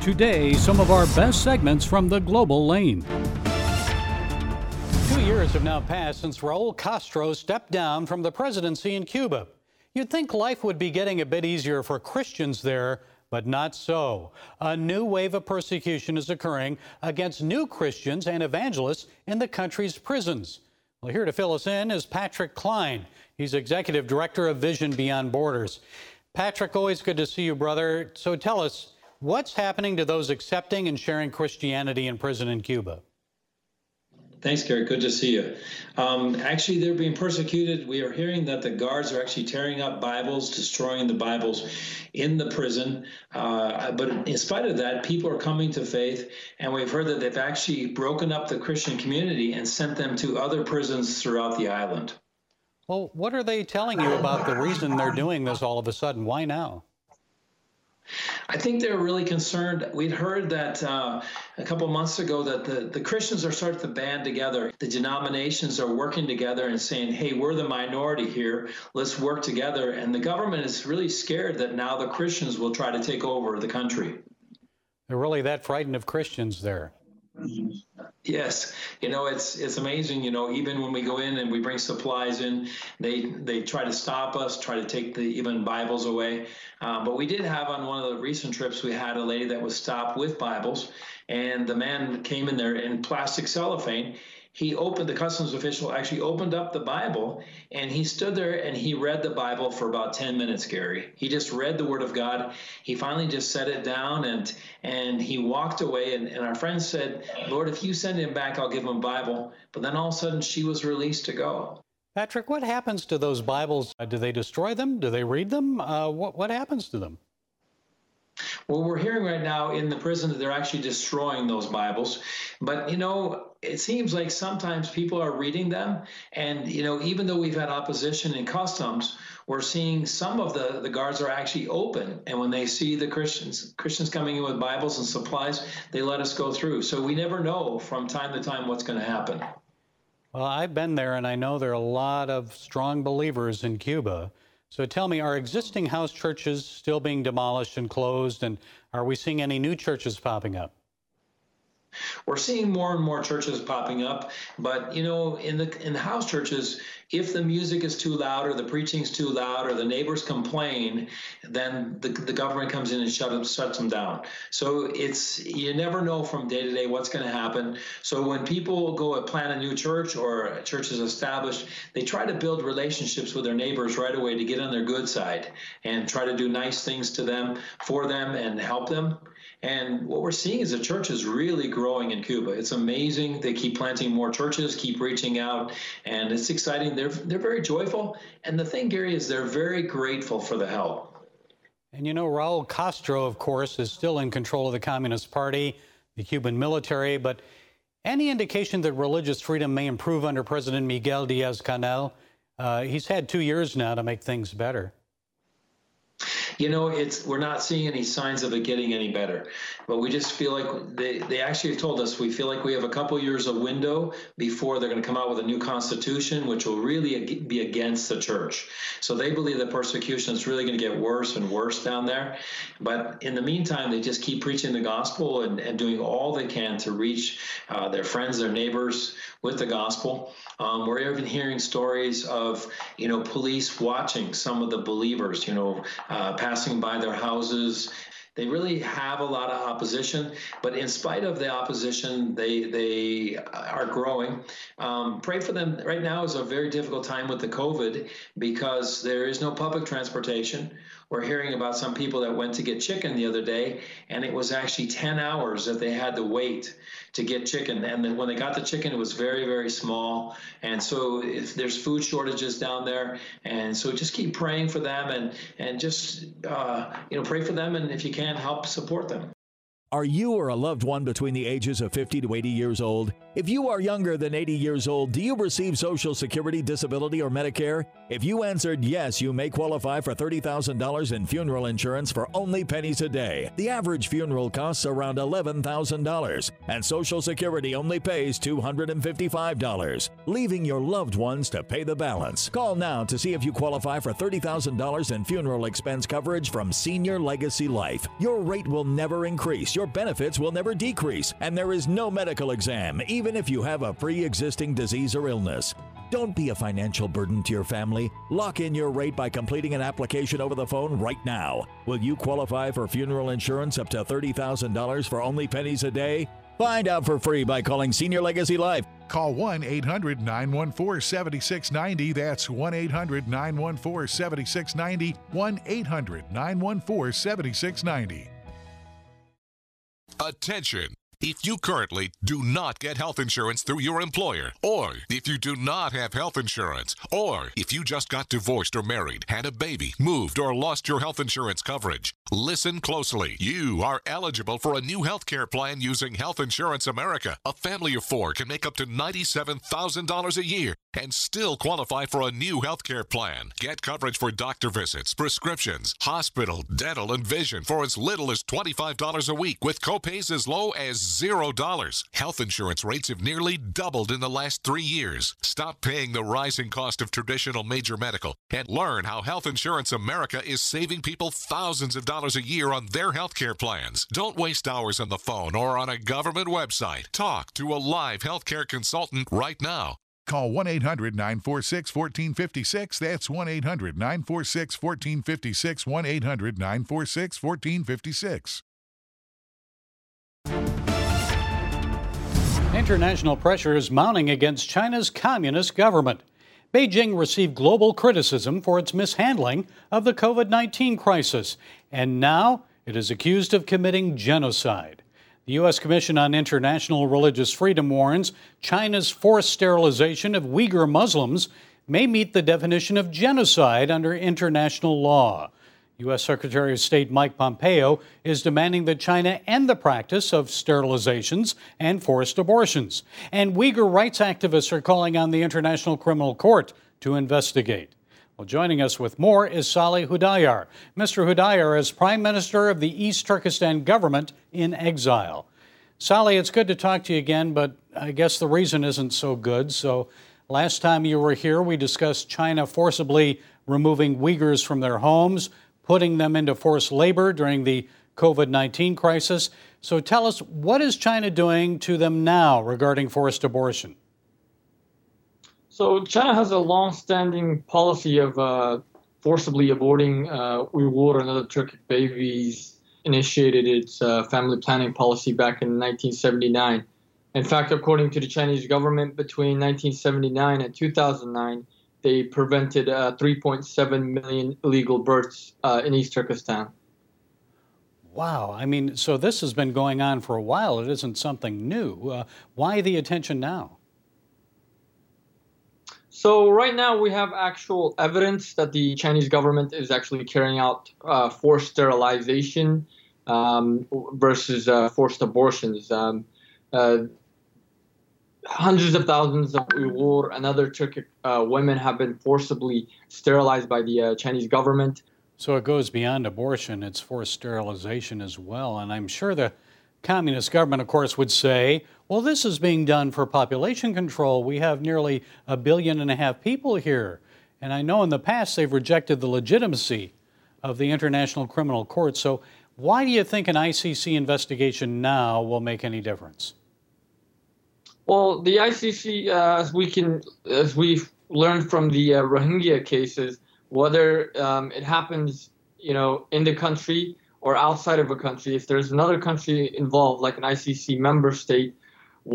Today, some of our best segments from the Global Lane. Two years have now passed since Raul Castro stepped down from the presidency in Cuba. You'd think life would be getting a bit easier for Christians there, but not so. A new wave of persecution is occurring against new Christians and evangelists in the country's prisons. Well, here to fill us in is Patrick Klein. He's executive director of Vision Beyond Borders. Patrick, always good to see you, brother. So tell us, what's happening to those accepting and sharing Christianity in prison in Cuba? Thanks, Gary. Good to see you. Um, actually, they're being persecuted. We are hearing that the guards are actually tearing up Bibles, destroying the Bibles in the prison. Uh, but in spite of that, people are coming to faith, and we've heard that they've actually broken up the Christian community and sent them to other prisons throughout the island. Well, what are they telling you about the reason they're doing this all of a sudden? Why now? I think they're really concerned. We'd heard that uh, a couple months ago that the, the Christians are starting to band together. The denominations are working together and saying, hey, we're the minority here. Let's work together. And the government is really scared that now the Christians will try to take over the country. They're really that frightened of Christians there. Yes, you know it's it's amazing. You know, even when we go in and we bring supplies in, they they try to stop us, try to take the even Bibles away. Uh, but we did have on one of the recent trips, we had a lady that was stopped with Bibles, and the man came in there in plastic cellophane he opened the customs official actually opened up the bible and he stood there and he read the bible for about 10 minutes gary. He just read the word of god. He finally just set it down and and he walked away. And, and our friend said lord if you send him back i'll give him a bible. But then all of a sudden she was released to go. Patrick what happens to those bibles? Uh, do they destroy them? Do they read them? Uh, what, what happens to them well, we're hearing right now in the prison that they're actually destroying those Bibles. But, you know, it seems like sometimes people are reading them. And, you know, even though we've had opposition in customs, we're seeing some of the, the guards are actually open. And when they see the Christians, Christians coming in with Bibles and supplies, they let us go through. So we never know from time to time what's going to happen. Well, I've been there and I know there are a lot of strong believers in Cuba. So tell me, are existing house churches still being demolished and closed? And are we seeing any new churches popping up? We're seeing more and more churches popping up, but you know, in the in the house churches, if the music is too loud or the preaching's too loud or the neighbors complain, then the, the government comes in and shut them, shuts them down. So it's you never know from day to day what's going to happen. So when people go and plant a new church or a church is established, they try to build relationships with their neighbors right away to get on their good side and try to do nice things to them, for them, and help them. And what we're seeing is the church is really growing in Cuba. It's amazing. They keep planting more churches, keep reaching out, and it's exciting. They're they're very joyful. And the thing, Gary, is they're very grateful for the help. And you know, Raul Castro, of course, is still in control of the Communist Party, the Cuban military, but any indication that religious freedom may improve under President Miguel Diaz Canel? Uh, he's had two years now to make things better you know, it's we're not seeing any signs of it getting any better. But we just feel like they, they actually have told us we feel like we have a couple years of window before they're going to come out with a new constitution, which will really be against the church. So they believe that persecution is really going to get worse and worse down there. But in the meantime, they just keep preaching the gospel and, and doing all they can to reach uh, their friends, their neighbors with the gospel. Um, we're even hearing stories of, you know, police watching some of the believers, you know, uh, passing by their houses. They really have a lot of opposition, but in spite of the opposition, they they are growing. Um, pray for them. Right now is a very difficult time with the COVID because there is no public transportation. We're hearing about some people that went to get chicken the other day, and it was actually 10 hours that they had to wait to get chicken. And when they got the chicken, it was very, very small. And so if there's food shortages down there, and so just keep praying for them and and just uh, you know pray for them, and if you can, help support them. Are you or a loved one between the ages of 50 to 80 years old? If you are younger than 80 years old, do you receive Social Security, Disability, or Medicare? If you answered yes, you may qualify for $30,000 in funeral insurance for only pennies a day. The average funeral costs around $11,000, and Social Security only pays $255, leaving your loved ones to pay the balance. Call now to see if you qualify for $30,000 in funeral expense coverage from Senior Legacy Life. Your rate will never increase your benefits will never decrease, and there is no medical exam, even if you have a pre existing disease or illness. Don't be a financial burden to your family. Lock in your rate by completing an application over the phone right now. Will you qualify for funeral insurance up to $30,000 for only pennies a day? Find out for free by calling Senior Legacy Life. Call 1 800 914 7690. That's 1 800 914 7690. 1 800 914 7690. Attention! If you currently do not get health insurance through your employer, or if you do not have health insurance, or if you just got divorced or married, had a baby, moved, or lost your health insurance coverage, listen closely. You are eligible for a new health care plan using Health Insurance America. A family of four can make up to $97,000 a year and still qualify for a new health care plan. Get coverage for doctor visits, prescriptions, hospital, dental, and vision for as little as $25 a week with copays as low as $0. Health insurance rates have nearly doubled in the last three years. Stop paying the rising cost of traditional major medical and learn how Health Insurance America is saving people thousands of dollars a year on their health care plans. Don't waste hours on the phone or on a government website. Talk to a live healthcare consultant right now. Call 1 800 946 1456. That's 1 800 946 1456. 1 800 946 1456. International pressure is mounting against China's communist government. Beijing received global criticism for its mishandling of the COVID 19 crisis, and now it is accused of committing genocide. The U.S. Commission on International Religious Freedom warns China's forced sterilization of Uyghur Muslims may meet the definition of genocide under international law. U.S. Secretary of State Mike Pompeo is demanding that China end the practice of sterilizations and forced abortions. And Uyghur rights activists are calling on the International Criminal Court to investigate. Well, joining us with more is Salih Hudayar. Mr. Hudayar is Prime Minister of the East Turkestan government in exile. Salih, it's good to talk to you again, but I guess the reason isn't so good. So, last time you were here, we discussed China forcibly removing Uyghurs from their homes, putting them into forced labor during the COVID 19 crisis. So tell us, what is China doing to them now regarding forced abortion? So China has a long-standing policy of uh, forcibly aborting uh, Uyghur and other Turkic babies. Initiated its uh, family planning policy back in 1979. In fact, according to the Chinese government, between 1979 and 2009, they prevented uh, 3.7 million illegal births uh, in East Turkestan. Wow. I mean, so this has been going on for a while. It isn't something new. Uh, why the attention now? So right now we have actual evidence that the Chinese government is actually carrying out uh, forced sterilization um, versus uh, forced abortions. Um, uh, hundreds of thousands of Uyghur and other Turkic uh, women have been forcibly sterilized by the uh, Chinese government. So it goes beyond abortion, it's forced sterilization as well. And I'm sure the communist government, of course, would say, well, this is being done for population control. We have nearly a billion and a half people here. And I know in the past they've rejected the legitimacy of the International Criminal Court. So why do you think an ICC investigation now will make any difference? Well, the ICC, uh, as we can, as we've learned from the uh, Rohingya cases, whether um, it happens, you know, in the country or outside of a country, if there's another country involved, like an ICC member state,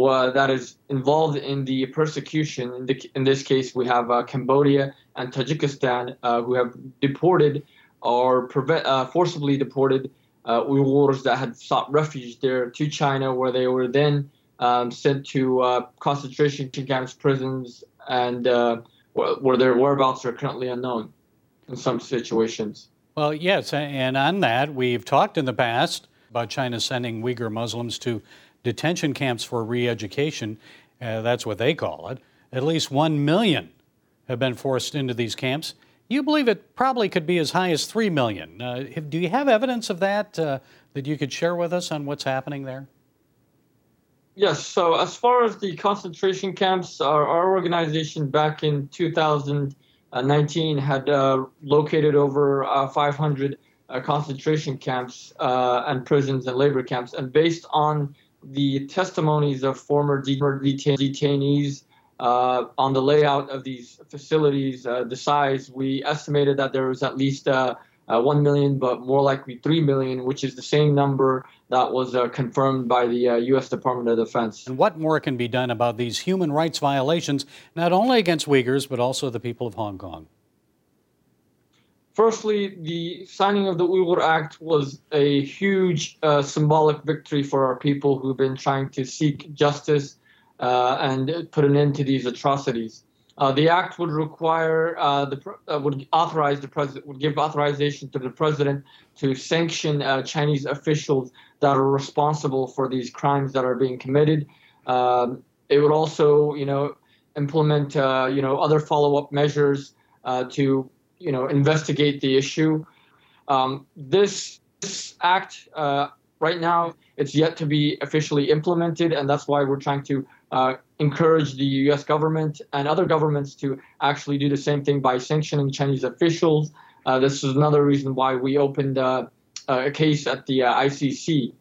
uh, that is involved in the persecution. In, the, in this case, we have uh, Cambodia and Tajikistan uh, who have deported or uh, forcibly deported uh, Uyghurs that had sought refuge there to China, where they were then um, sent to uh, concentration camps, prisons, and uh, where their whereabouts are currently unknown in some situations. Well, yes, and on that, we've talked in the past about China sending Uyghur Muslims to detention camps for re education. Uh, that's what they call it. At least one million have been forced into these camps. You believe it probably could be as high as three million. Uh, do you have evidence of that uh, that you could share with us on what's happening there? Yes. So as far as the concentration camps, our, our organization back in 2019 had uh, located over uh, 500 uh, concentration camps uh, and prisons and labor camps. And based on the testimonies of former detainees uh, on the layout of these facilities, uh, the size, we estimated that there was at least uh, uh, 1 million, but more likely 3 million, which is the same number that was confirmed by the U.S. Department of Defense. And what more can be done about these human rights violations, not only against Uyghurs, but also the people of Hong Kong? Firstly, the signing of the Uyghur Act was a huge uh, symbolic victory for our people who've been trying to seek justice uh, and put an end to these atrocities. Uh, the act would require uh, the uh, would authorize the president would give authorization to the president to sanction uh, Chinese officials that are responsible for these crimes that are being committed. Um, it would also, you know, implement you know other follow-up measures to you know, investigate the issue. Um, this, this act uh, right now it's yet to be officially implemented, and that's why we're trying to uh, encourage the U.S. government and other governments to actually do the same thing by sanctioning Chinese officials. Uh, this is another reason why we opened uh, a case at the uh, ICC.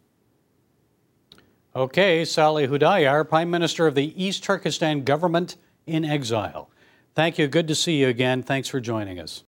Okay, Salih Hudayar, Prime Minister of the East Turkestan government in exile. Thank you. Good to see you again. Thanks for joining us.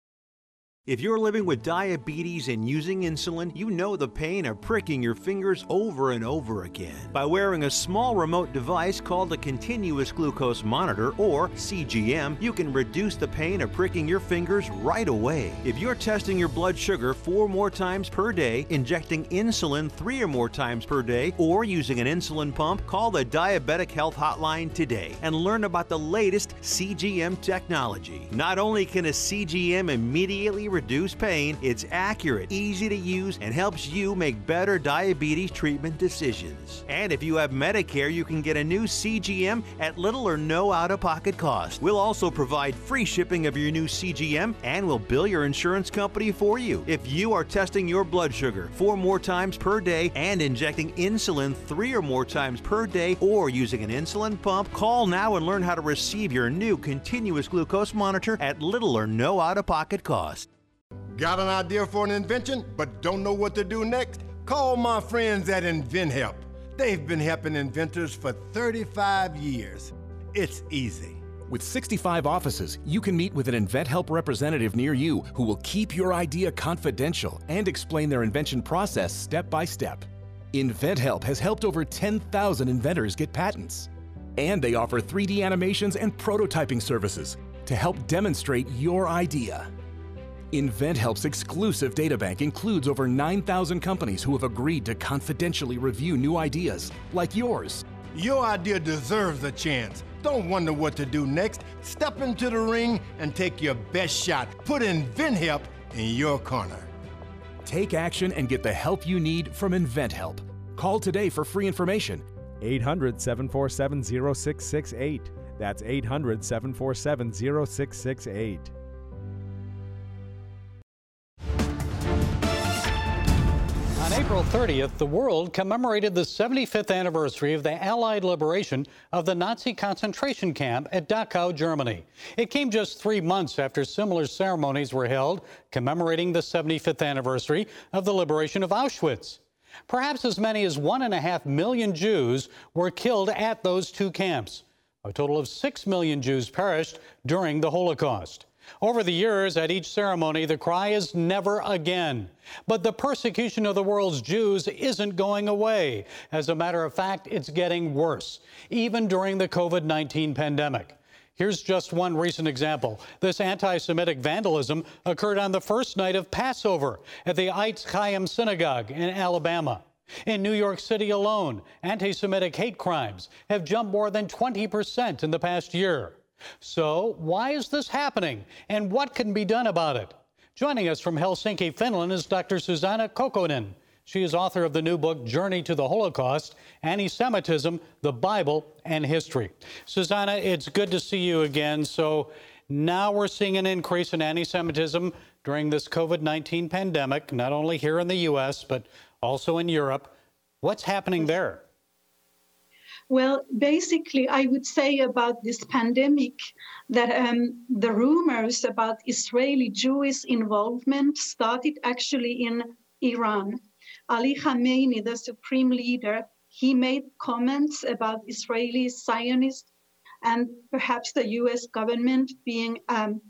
If you're living with diabetes and using insulin, you know the pain of pricking your fingers over and over again. By wearing a small remote device called a continuous glucose monitor, or CGM, you can reduce the pain of pricking your fingers right away. If you're testing your blood sugar four more times per day, injecting insulin three or more times per day, or using an insulin pump, call the Diabetic Health Hotline today and learn about the latest CGM technology. Not only can a CGM immediately reduce pain, it's accurate, easy to use, and helps you make better diabetes treatment decisions. And if you have Medicare, you can get a new CGM at little or no out of pocket cost. We'll also provide free shipping of your new CGM and we'll bill your insurance company for you. If you are testing your blood sugar four more times per day and injecting insulin three or more times per day or using an insulin pump, call now and learn how to receive your new continuous glucose monitor at little or no out of pocket cost. Got an idea for an invention, but don't know what to do next? Call my friends at InventHelp. They've been helping inventors for 35 years. It's easy. With 65 offices, you can meet with an InventHelp representative near you who will keep your idea confidential and explain their invention process step by step. InventHelp has helped over 10,000 inventors get patents. And they offer 3D animations and prototyping services to help demonstrate your idea. InventHelp's exclusive databank includes over 9,000 companies who have agreed to confidentially review new ideas, like yours. Your idea deserves a chance. Don't wonder what to do next. Step into the ring and take your best shot. Put InventHelp in your corner. Take action and get the help you need from InventHelp. Call today for free information. 800 747 0668. That's 800 747 0668. 30th, the world commemorated the 75th anniversary of the Allied liberation of the Nazi concentration camp at Dachau, Germany. It came just three months after similar ceremonies were held commemorating the 75th anniversary of the liberation of Auschwitz. Perhaps as many as one and a half million Jews were killed at those two camps. A total of six million Jews perished during the Holocaust. Over the years, at each ceremony, the cry is never again. But the persecution of the world's Jews isn't going away. As a matter of fact, it's getting worse, even during the COVID 19 pandemic. Here's just one recent example. This anti Semitic vandalism occurred on the first night of Passover at the Eitz Chaim Synagogue in Alabama. In New York City alone, anti Semitic hate crimes have jumped more than 20% in the past year. So, why is this happening and what can be done about it? Joining us from Helsinki, Finland is Dr. Susanna Kokkonen. She is author of the new book, Journey to the Holocaust Anti Semitism, the Bible, and History. Susanna, it's good to see you again. So, now we're seeing an increase in anti Semitism during this COVID 19 pandemic, not only here in the U.S., but also in Europe. What's happening there? Well, basically, I would say about this pandemic that um, the rumors about Israeli Jewish involvement started actually in Iran. Ali Khamenei, the supreme leader, he made comments about Israeli Zionists and perhaps the US government being um,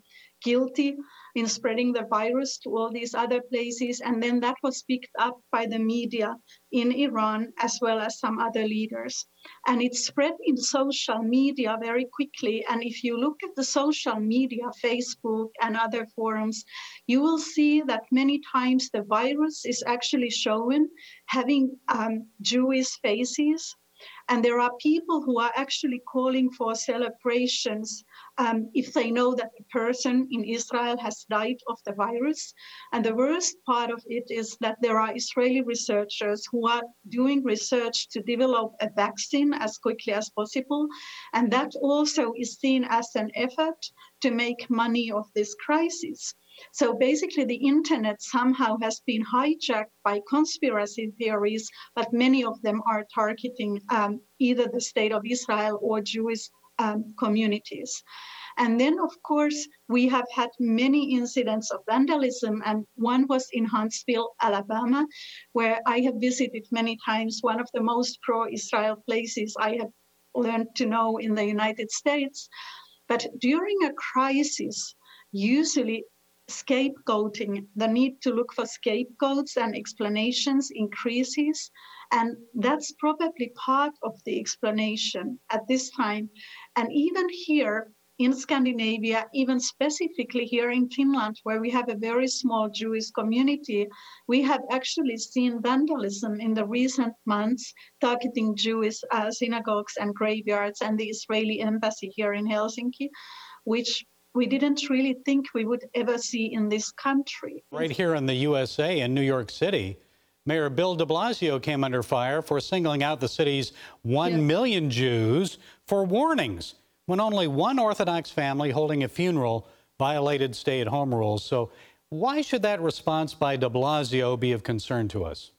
guilty in spreading the virus to all these other places. And then that was picked up by the media in Iran as well as some other leaders. And it spread in social media very quickly. And if you look at the social media, Facebook and other forums, you will see that many times the virus is actually shown having um, Jewish faces and there are people who are actually calling for celebrations um, if they know that the person in Israel has died of the virus. And the worst part of it is that there are Israeli researchers who are doing research to develop a vaccine as quickly as possible. And that also is seen as an effort to make money of this crisis. So basically, the internet somehow has been hijacked by conspiracy theories, but many of them are targeting um, either the state of Israel or Jewish um, communities. And then, of course, we have had many incidents of vandalism, and one was in Huntsville, Alabama, where I have visited many times, one of the most pro Israel places I have learned to know in the United States. But during a crisis, usually scapegoating, the need to look for scapegoats and explanations increases. And that's probably part of the explanation at this time. And even here in Scandinavia, even specifically here in Finland, where we have a very small Jewish community, we have actually seen vandalism in the recent months targeting Jewish uh, synagogues and graveyards and the Israeli embassy here in Helsinki, which we didn't really think we would ever see in this country. Right here in the USA, in New York City, Mayor Bill de Blasio came under fire for singling out the city's one yes. million Jews for warnings when only one Orthodox family holding a funeral violated stay at home rules. So, why should that response by de Blasio be of concern to us?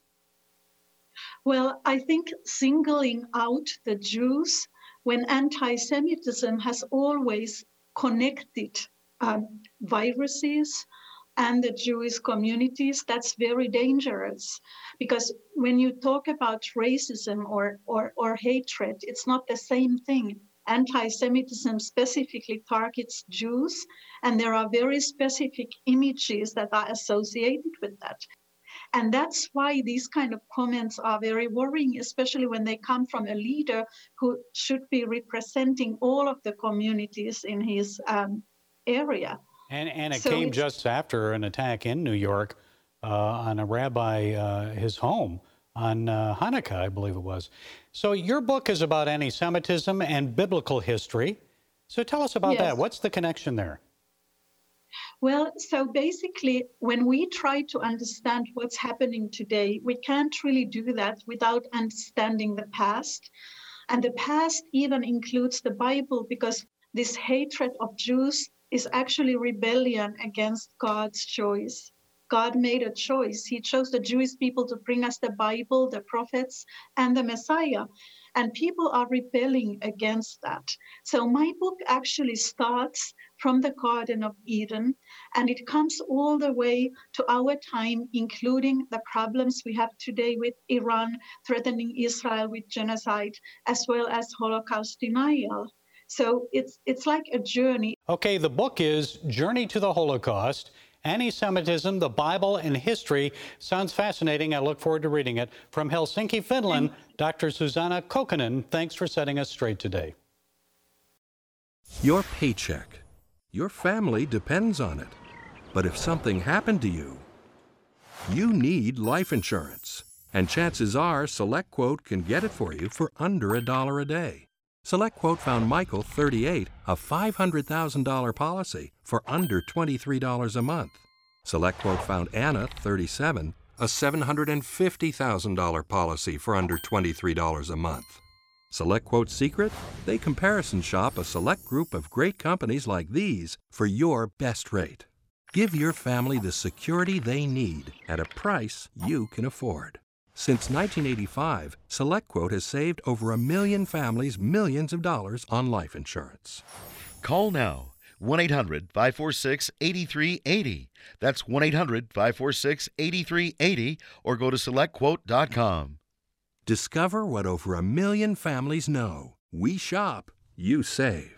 Well, I think singling out the Jews when anti Semitism has always connected um, viruses and the Jewish communities, that's very dangerous. Because when you talk about racism or, or, or hatred, it's not the same thing. Anti Semitism specifically targets Jews, and there are very specific images that are associated with that. And that's why these kind of comments are very worrying, especially when they come from a leader who should be representing all of the communities in his um, area. And, and it so came just after an attack in New York uh, on a rabbi, uh, his home on uh, Hanukkah, I believe it was. So your book is about anti Semitism and biblical history. So tell us about yes. that. What's the connection there? Well, so basically, when we try to understand what's happening today, we can't really do that without understanding the past. And the past even includes the Bible because this hatred of Jews is actually rebellion against God's choice. God made a choice. He chose the Jewish people to bring us the Bible, the prophets, and the Messiah. And people are rebelling against that. So my book actually starts from the Garden of Eden, and it comes all the way to our time, including the problems we have today with Iran threatening Israel with genocide, as well as Holocaust denial. So it's it's like a journey. Okay, the book is Journey to the Holocaust. Anti Semitism, the Bible, and History. Sounds fascinating. I look forward to reading it. From Helsinki, Finland, Dr. Susanna Kokkonen, thanks for setting us straight today. Your paycheck your family depends on it. But if something happened to you, you need life insurance. And chances are SelectQuote can get it for you for under a dollar a day. SelectQuote found Michael, 38, a $500,000 policy for under $23 a month. SelectQuote found Anna, 37, a $750,000 policy for under $23 a month. SelectQuote's secret? They comparison shop a select group of great companies like these for your best rate. Give your family the security they need at a price you can afford. Since 1985, SelectQuote has saved over a million families millions of dollars on life insurance. Call now 1 800 546 8380. That's 1 800 546 8380 or go to selectquote.com. Discover what over a million families know. We shop, you save.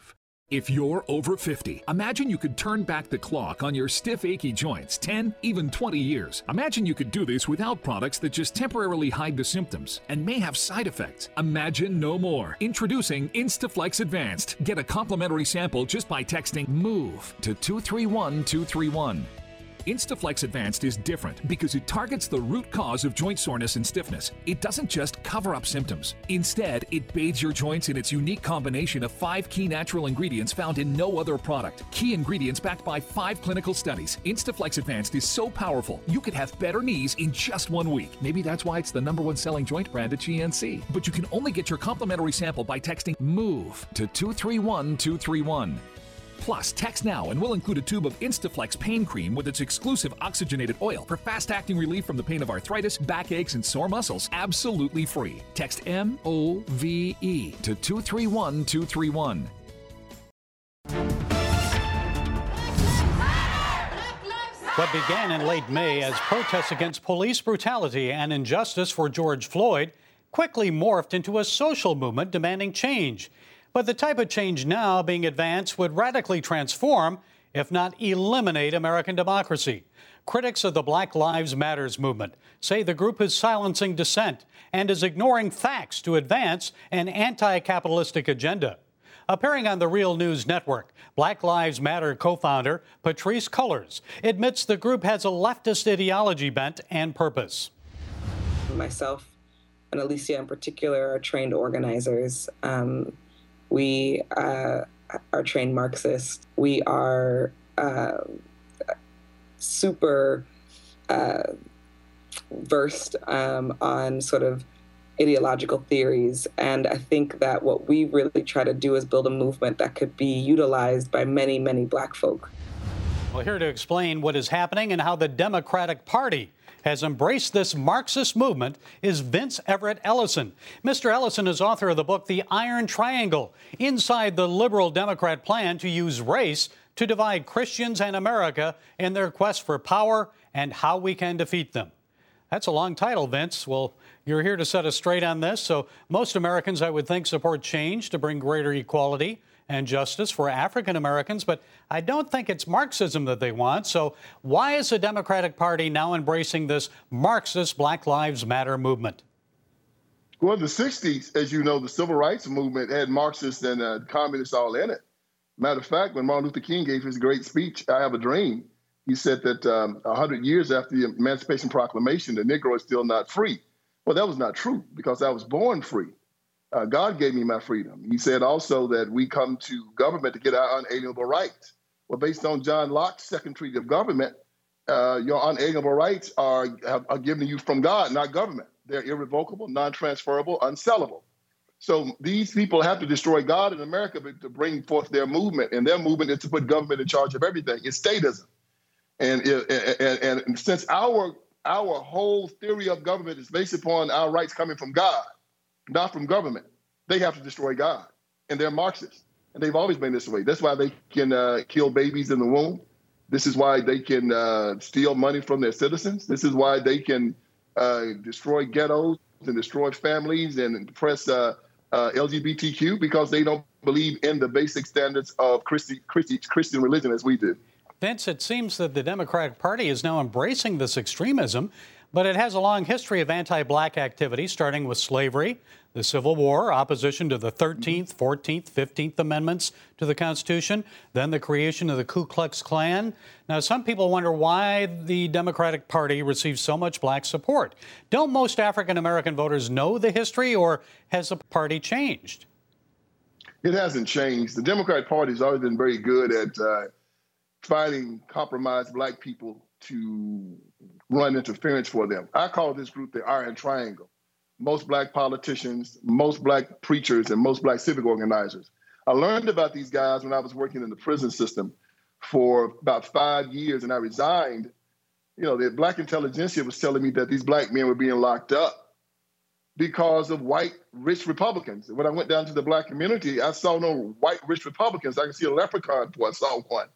If you're over 50, imagine you could turn back the clock on your stiff, achy joints 10, even 20 years. Imagine you could do this without products that just temporarily hide the symptoms and may have side effects. Imagine no more. Introducing Instaflex Advanced. Get a complimentary sample just by texting MOVE to 231231. Instaflex Advanced is different because it targets the root cause of joint soreness and stiffness. It doesn't just cover up symptoms. Instead, it bathes your joints in its unique combination of five key natural ingredients found in no other product. Key ingredients backed by five clinical studies. Instaflex Advanced is so powerful, you could have better knees in just one week. Maybe that's why it's the number one selling joint brand at GNC. But you can only get your complimentary sample by texting MOVE to 231231. Plus, text now and we'll include a tube of Instaflex pain cream with its exclusive oxygenated oil for fast acting relief from the pain of arthritis, backaches, and sore muscles absolutely free. Text M O V E to 231231. What began in late May as protests against police brutality and injustice for George Floyd quickly morphed into a social movement demanding change. But the type of change now being advanced would radically transform, if not eliminate, American democracy. Critics of the Black Lives Matters movement say the group is silencing dissent and is ignoring facts to advance an anti capitalistic agenda. Appearing on the Real News Network, Black Lives Matter co founder Patrisse Cullors admits the group has a leftist ideology bent and purpose. Myself and Alicia, in particular, are trained organizers. Um, we uh, are trained Marxists. We are uh, super uh, versed um, on sort of ideological theories. And I think that what we really try to do is build a movement that could be utilized by many, many Black folk. Well, here to explain what is happening and how the Democratic Party has embraced this Marxist movement is Vince Everett Ellison. Mr. Ellison is author of the book The Iron Triangle Inside the Liberal Democrat Plan to Use Race to Divide Christians and America in Their Quest for Power and How We Can Defeat Them. That's a long title, Vince. Well, you're here to set us straight on this. So, most Americans, I would think, support change to bring greater equality and justice for African Americans, but I don't think it's Marxism that they want. So, why is the Democratic Party now embracing this Marxist Black Lives Matter movement? Well, in the 60s, as you know, the civil rights movement had Marxists and uh, communists all in it. Matter of fact, when Martin Luther King gave his great speech, I Have a Dream, he said that um, 100 years after the Emancipation Proclamation, the Negro is still not free. Well, that was not true because I was born free. Uh, God gave me my freedom. He said also that we come to government to get our unalienable rights. Well, based on John Locke's second treaty of government, uh, your unalienable rights are, are given to you from God, not government. They're irrevocable, non transferable, unsellable. So these people have to destroy God in America to bring forth their movement, and their movement is to put government in charge of everything. It's statism, and and, and since our our whole theory of government is based upon our rights coming from God, not from government. They have to destroy God, and they're Marxists, and they've always been this way. That's why they can uh, kill babies in the womb. This is why they can uh, steal money from their citizens. This is why they can uh, destroy ghettos and destroy families and oppress uh, uh, LGBTQ because they don't believe in the basic standards of Christi- Christi- Christian religion as we do. Vince, it seems that the Democratic Party is now embracing this extremism but it has a long history of anti black activity, starting with slavery, the Civil War, opposition to the 13th, 14th, 15th Amendments to the Constitution, then the creation of the Ku Klux Klan. Now, some people wonder why the Democratic Party receives so much black support. Don't most African American voters know the history, or has the party changed? It hasn't changed. The Democratic Party has always been very good at uh, finding compromised black people to run interference for them. I call this group the Iron Triangle. Most black politicians, most black preachers, and most black civic organizers. I learned about these guys when I was working in the prison system for about five years, and I resigned. You know, the black intelligentsia was telling me that these black men were being locked up because of white rich Republicans. When I went down to the black community, I saw no white rich Republicans. I can see a leprechaun before I saw one.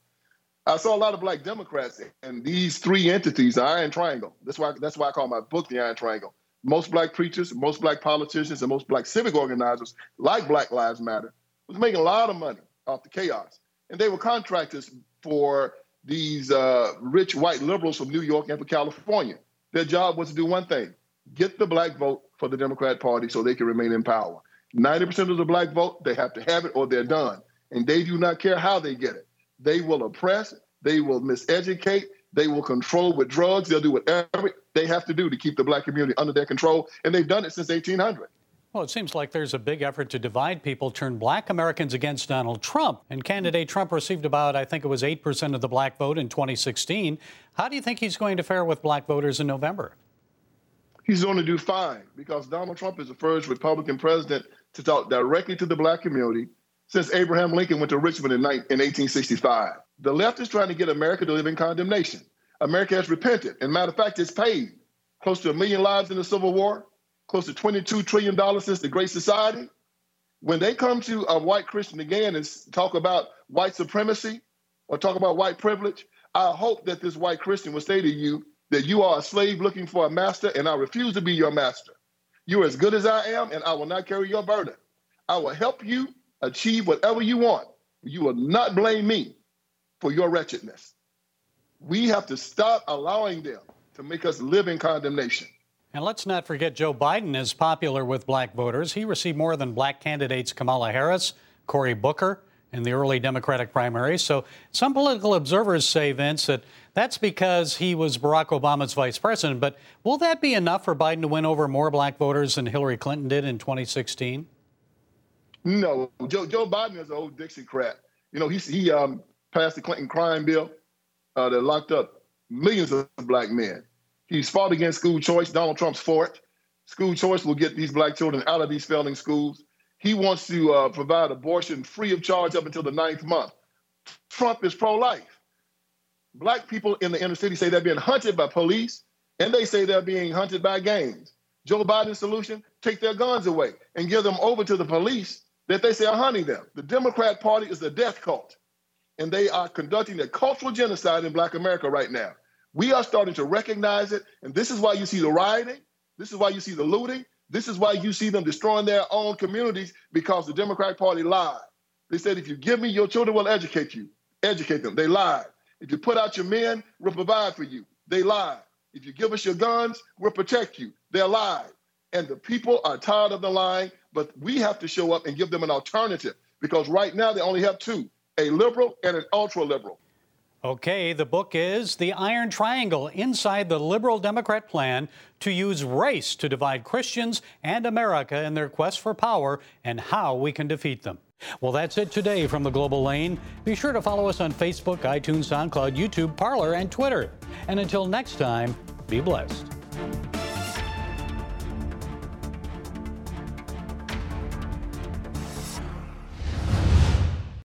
I saw a lot of black Democrats and these three entities, the Iron Triangle. That's why that's why I call my book the Iron Triangle. Most black preachers, most black politicians, and most black civic organizers, like Black Lives Matter, was making a lot of money off the chaos. And they were contractors for these uh, rich white liberals from New York and for California. Their job was to do one thing get the black vote for the Democrat Party so they can remain in power. 90% of the black vote, they have to have it or they're done. And they do not care how they get it. They will oppress, they will miseducate, they will control with drugs, they'll do whatever they have to do to keep the black community under their control. And they've done it since 1800. Well, it seems like there's a big effort to divide people, turn black Americans against Donald Trump. And candidate Trump received about, I think it was 8% of the black vote in 2016. How do you think he's going to fare with black voters in November? He's going to do fine because Donald Trump is the first Republican president to talk directly to the black community since Abraham Lincoln went to Richmond in, in 1865. The left is trying to get America to live in condemnation. America has repented. And matter of fact, it's paid close to a million lives in the Civil War close to $22 trillion since the Great Society. When they come to a white Christian again and talk about white supremacy or talk about white privilege, I hope that this white Christian will say to you that you are a slave looking for a master, and I refuse to be your master. You're as good as I am, and I will not carry your burden. I will help you achieve whatever you want. You will not blame me for your wretchedness. We have to stop allowing them to make us live in condemnation. And let's not forget Joe Biden is popular with black voters. He received more than black candidates Kamala Harris, Cory Booker in the early Democratic primaries. So some political observers say, Vince, that that's because he was Barack Obama's vice president. But will that be enough for Biden to win over more black voters than Hillary Clinton did in 2016? No, Joe, Joe Biden is an old Dixiecrat. You know, he, he um, passed the Clinton crime bill uh, that locked up millions of black men. He's fought against school choice. Donald Trump's for it. School choice will get these black children out of these failing schools. He wants to uh, provide abortion free of charge up until the ninth month. Trump is pro life. Black people in the inner city say they're being hunted by police, and they say they're being hunted by gangs. Joe Biden's solution take their guns away and give them over to the police that they say are hunting them. The Democrat Party is a death cult, and they are conducting a cultural genocide in Black America right now. We are starting to recognize it. And this is why you see the rioting. This is why you see the looting. This is why you see them destroying their own communities because the Democratic Party lied. They said, if you give me your children, will educate you. Educate them. They lied. If you put out your men, we'll provide for you. They lied. If you give us your guns, we'll protect you. They lied. And the people are tired of the lying, but we have to show up and give them an alternative because right now they only have two a liberal and an ultra liberal. Okay, the book is The Iron Triangle Inside the Liberal Democrat Plan to Use Race to Divide Christians and America in Their Quest for Power and How We Can Defeat Them. Well, that's it today from the Global Lane. Be sure to follow us on Facebook, iTunes, SoundCloud, YouTube, Parler, and Twitter. And until next time, be blessed.